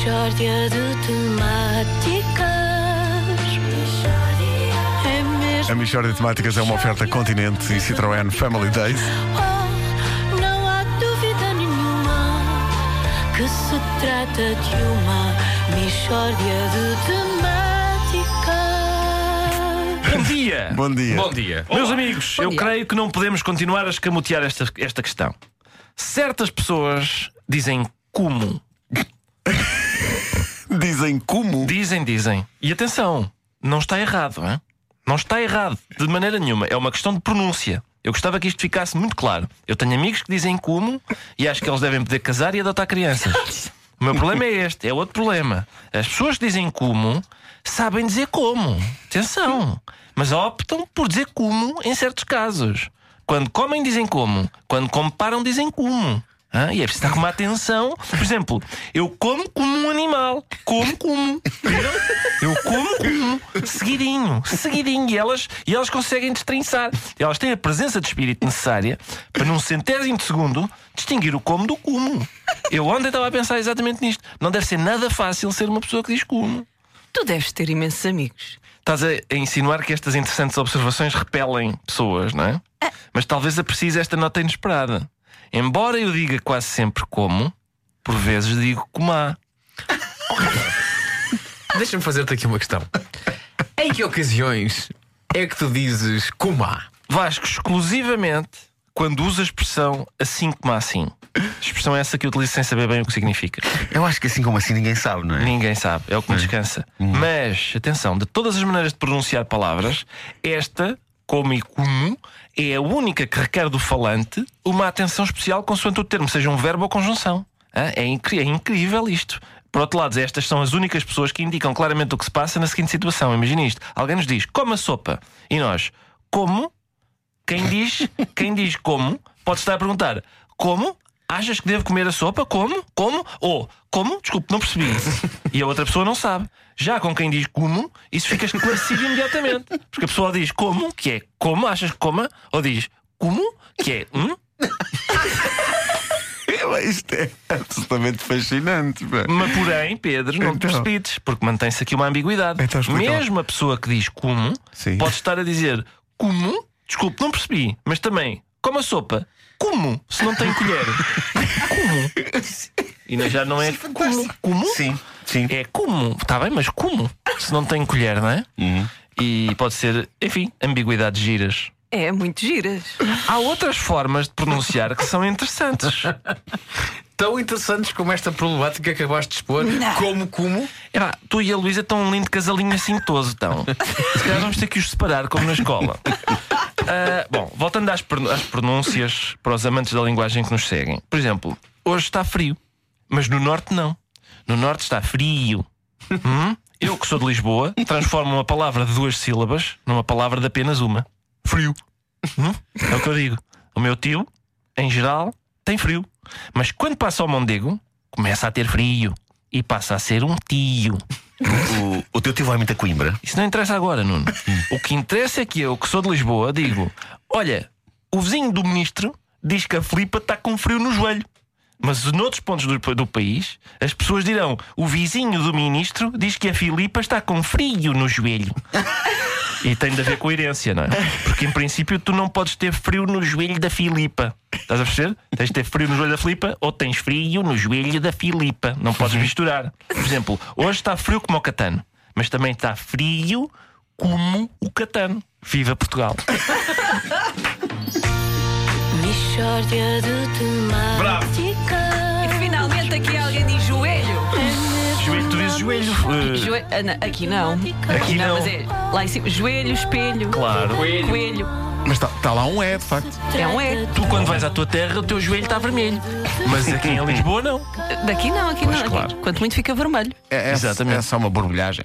Mishória de temáticas. É mesmo. A Michórdia de Temáticas é uma oferta Continente e Citroën Family Days. Oh, não há dúvida nenhuma que se trata de uma Mishória de temáticas. Bom dia! Bom dia. Bom dia. Meus amigos, eu creio que não podemos continuar a escamotear esta, esta questão. Certas pessoas dizem como. Dizem como? Dizem, dizem. E atenção, não está errado, hein? Não está errado, de maneira nenhuma. É uma questão de pronúncia. Eu gostava que isto ficasse muito claro. Eu tenho amigos que dizem como e acho que eles devem poder casar e adotar crianças. O meu problema é este, é outro problema. As pessoas que dizem como sabem dizer como. Atenção. Mas optam por dizer como em certos casos. Quando comem, dizem como. Quando comparam, dizem como. E é preciso estar com uma atenção. Por exemplo, eu como como. Como como. Viram? Eu como como. Seguidinho. Seguidinho. E elas, e elas conseguem destrinçar. Elas têm a presença de espírito necessária para, num centésimo de segundo, distinguir o como do como. Eu ontem estava a pensar exatamente nisto. Não deve ser nada fácil ser uma pessoa que diz como. Tu deves ter imensos amigos. Estás a, a insinuar que estas interessantes observações repelem pessoas, não é? Mas talvez aprecie esta nota inesperada. Embora eu diga quase sempre como, por vezes digo como há. Deixa-me fazer-te aqui uma questão. Em que ocasiões é que tu dizes como há? Vasco, exclusivamente quando usa a expressão assim como assim. Expressão essa que eu utilizo sem saber bem o que significa. Eu acho que assim como assim ninguém sabe, não é? Ninguém sabe, é o que me descansa. Mas, atenção, de todas as maneiras de pronunciar palavras, esta, como e como, é a única que requer do falante uma atenção especial consoante o termo, seja um verbo ou conjunção. É, é incrível isto. Por outro lado, estas são as únicas pessoas que indicam claramente o que se passa na seguinte situação. Imagina isto: alguém nos diz, coma sopa. E nós, como? Quem diz, quem diz como, pode estar a perguntar: como? Achas que devo comer a sopa? Como? Como? Ou como? Desculpe, não percebi. E a outra pessoa não sabe. Já com quem diz como, isso fica esclarecido imediatamente. Porque a pessoa diz como, que é como, achas que coma? Ou diz como, que é hum? Isto é absolutamente fascinante. pá. Mas porém, Pedro, não te Então. precipites, porque mantém-se aqui uma ambiguidade. Então. Mesmo a pessoa que diz como Sim. pode estar a dizer como, desculpe, não percebi, mas também como a sopa. Como? Se não tem colher. como? E não- já não é como. Como? Sim, sim. É como. Está bem, mas como? Se não tem colher, não é? Uhum. E pode ser, enfim, ambiguidades giras. É, muito giras. Há outras formas de pronunciar que são interessantes. Tão interessantes como esta problemática que acabaste de expor. Como, como? Epá, tu e a Luísa estão um lindo casalinho assintoso, então. Se calhar vamos ter que os separar, como na escola. Ah, bom, voltando às, pron- às pronúncias para os amantes da linguagem que nos seguem. Por exemplo, hoje está frio, mas no norte não. No norte está frio. Hum? Eu, que sou de Lisboa, transformo uma palavra de duas sílabas numa palavra de apenas uma: frio. Hum? É o que eu digo. O meu tio, em geral, tem frio. Mas quando passa ao Mondego, começa a ter frio. E passa a ser um tio. O, o teu tio vai muito a Coimbra. Isso não interessa agora, Nuno. O que interessa é que eu, que sou de Lisboa, digo: Olha, o vizinho do ministro diz que a Filipa está com frio no joelho. Mas noutros pontos do, do país, as pessoas dirão: O vizinho do ministro diz que a Filipa está com frio no joelho. E tem de haver coerência, não é? Porque em princípio tu não podes ter frio no joelho da Filipa. Estás a perceber? Tens de ter frio no joelho da Filipa ou tens frio no joelho da Filipa. Não podes misturar. Por exemplo, hoje está frio como o Catano, mas também está frio como o Catano. Viva Portugal! De temáticas. Finalmente aqui alguém. Joelho, Joelho. ah, não, aqui não. Aqui não. Mas é lá em cima. Joelho, espelho. Claro. Coelho. Mas está lá um é, de facto. É um é. Tu, quando vais à tua terra, o teu joelho está vermelho. Mas aqui em Lisboa, não. Daqui não, aqui Pois, não. Aqui, claro. Quanto muito fica vermelho. É, é, Exatamente. é só uma borbulhagem.